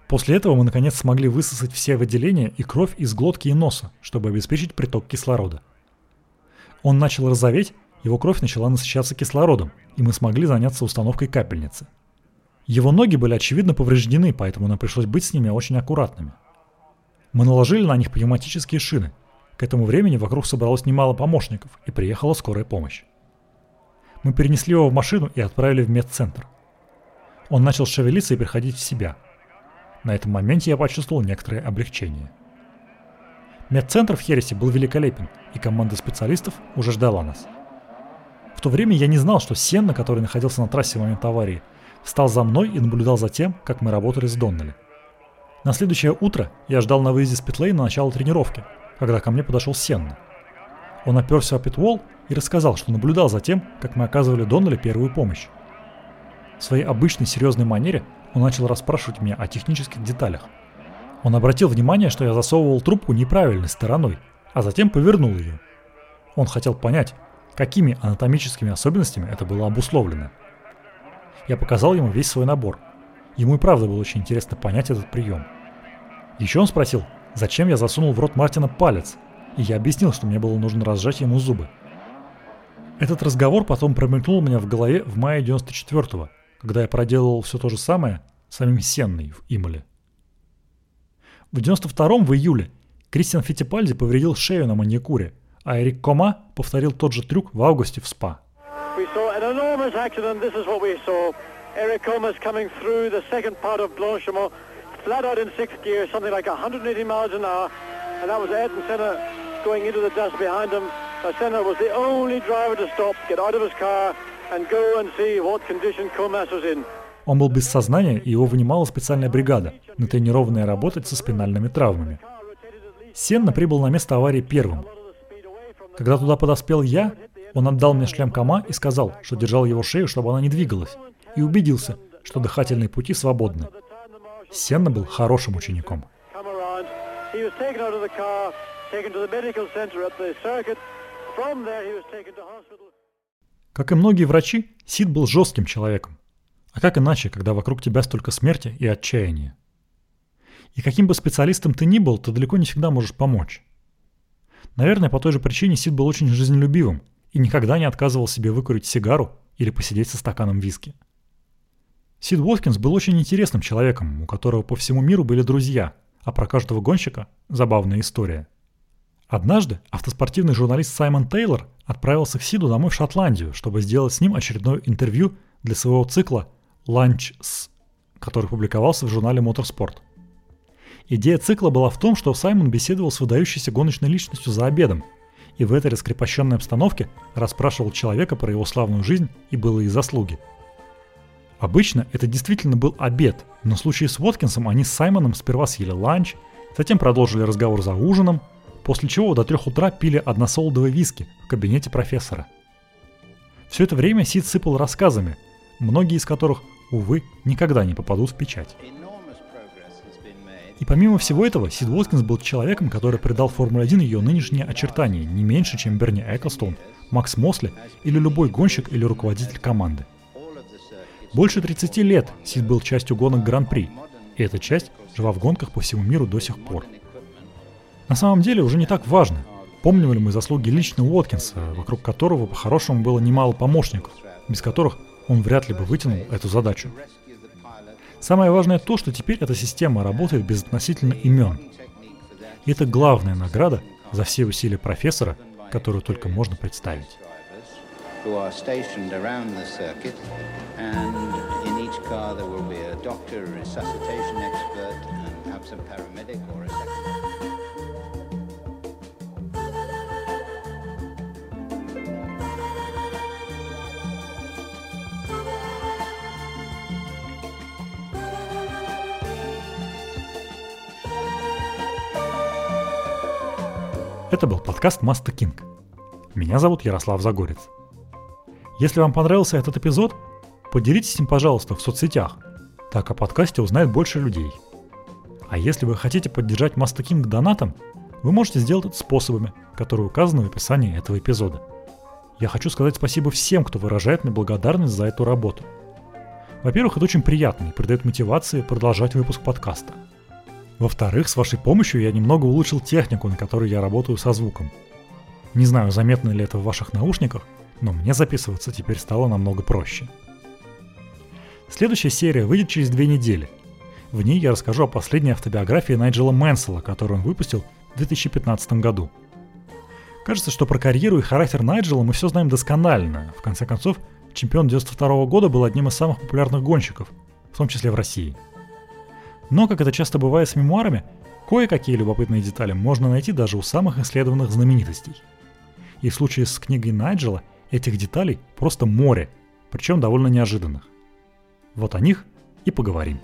После этого мы наконец смогли высосать все выделения и кровь из глотки и носа, чтобы обеспечить приток кислорода. Он начал розоветь, его кровь начала насыщаться кислородом, и мы смогли заняться установкой капельницы. Его ноги были очевидно повреждены, поэтому нам пришлось быть с ними очень аккуратными. Мы наложили на них пневматические шины. К этому времени вокруг собралось немало помощников, и приехала скорая помощь. Мы перенесли его в машину и отправили в медцентр. Он начал шевелиться и приходить в себя. На этом моменте я почувствовал некоторое облегчение. Медцентр в Хересе был великолепен, и команда специалистов уже ждала нас. В то время я не знал, что Сенна, который находился на трассе в момент аварии, встал за мной и наблюдал за тем, как мы работали с Доннелли. На следующее утро я ждал на выезде с питлей на начало тренировки, когда ко мне подошел Сенна. Он оперся о питвол и рассказал, что наблюдал за тем, как мы оказывали Доннелли первую помощь. В своей обычной серьезной манере он начал расспрашивать меня о технических деталях. Он обратил внимание, что я засовывал трубку неправильной стороной, а затем повернул ее. Он хотел понять, какими анатомическими особенностями это было обусловлено. Я показал ему весь свой набор. Ему и правда было очень интересно понять этот прием. Еще он спросил, зачем я засунул в рот Мартина палец, и я объяснил, что мне было нужно разжать ему зубы. Этот разговор потом промелькнул у меня в голове в мае 94-го, когда я проделывал все то же самое самим Сенной в Имоле. В 92-м в июле Кристиан Фитипальди повредил шею на маникюре, а Эрик Кома повторил тот же трюк в августе в СПА. Eric Comas coming through the second part of Blanchimont, flat out in sixth gear, something like 180 miles an hour, and that was Ayrton Senna going into the dust behind him. Senna was the only driver to stop, get out of his car, Он был без сознания, и его вынимала специальная бригада, натренированная работать со спинальными травмами. Сенна прибыл на место аварии первым. Когда туда подоспел я, он отдал мне шлем Кама и сказал, что держал его шею, чтобы она не двигалась, и убедился, что дыхательные пути свободны. Сенна был хорошим учеником. Как и многие врачи, Сид был жестким человеком. А как иначе, когда вокруг тебя столько смерти и отчаяния? И каким бы специалистом ты ни был, ты далеко не всегда можешь помочь. Наверное, по той же причине Сид был очень жизнелюбивым и никогда не отказывал себе выкурить сигару или посидеть со стаканом виски. Сид Уоткинс был очень интересным человеком, у которого по всему миру были друзья, а про каждого гонщика – забавная история. Однажды автоспортивный журналист Саймон Тейлор отправился к Сиду домой в Шотландию, чтобы сделать с ним очередное интервью для своего цикла Lunch с, который публиковался в журнале Motorsport. Идея цикла была в том, что Саймон беседовал с выдающейся гоночной личностью за обедом, и в этой раскрепощенной обстановке расспрашивал человека про его славную жизнь и былые заслуги. Обычно это действительно был обед, но в случае с Уоткинсом они с Саймоном сперва съели ланч, затем продолжили разговор за ужином, после чего до трех утра пили односолодовые виски в кабинете профессора. Все это время Сид сыпал рассказами, многие из которых увы, никогда не попадут в печать. И помимо всего этого, Сид Уоткинс был человеком, который придал Формуле-1 ее нынешние очертания не меньше, чем Берни Эклстон, Макс Мосли или любой гонщик или руководитель команды. Больше 30 лет Сид был частью гонок Гран-при, и эта часть жива в гонках по всему миру до сих пор. На самом деле уже не так важно, помним ли мы заслуги лично Уоткинса, вокруг которого по-хорошему было немало помощников, без которых он вряд ли бы вытянул эту задачу. Самое важное то, что теперь эта система работает без относительно имен. И это главная награда за все усилия профессора, которую только можно представить. Это был подкаст Маста Кинг. Меня зовут Ярослав Загорец. Если вам понравился этот эпизод, поделитесь им, пожалуйста, в соцсетях. Так о подкасте узнает больше людей. А если вы хотите поддержать Маста Кинг донатом, вы можете сделать это способами, которые указаны в описании этого эпизода. Я хочу сказать спасибо всем, кто выражает мне благодарность за эту работу. Во-первых, это очень приятно и придает мотивации продолжать выпуск подкаста – во-вторых, с вашей помощью я немного улучшил технику, на которой я работаю со звуком. Не знаю, заметно ли это в ваших наушниках, но мне записываться теперь стало намного проще. Следующая серия выйдет через две недели. В ней я расскажу о последней автобиографии Найджела Мэнсела, которую он выпустил в 2015 году. Кажется, что про карьеру и характер Найджела мы все знаем досконально. В конце концов, чемпион 92 года был одним из самых популярных гонщиков, в том числе в России. Но, как это часто бывает с мемуарами, кое-какие любопытные детали можно найти даже у самых исследованных знаменитостей. И в случае с книгой Найджела этих деталей просто море, причем довольно неожиданных. Вот о них и поговорим.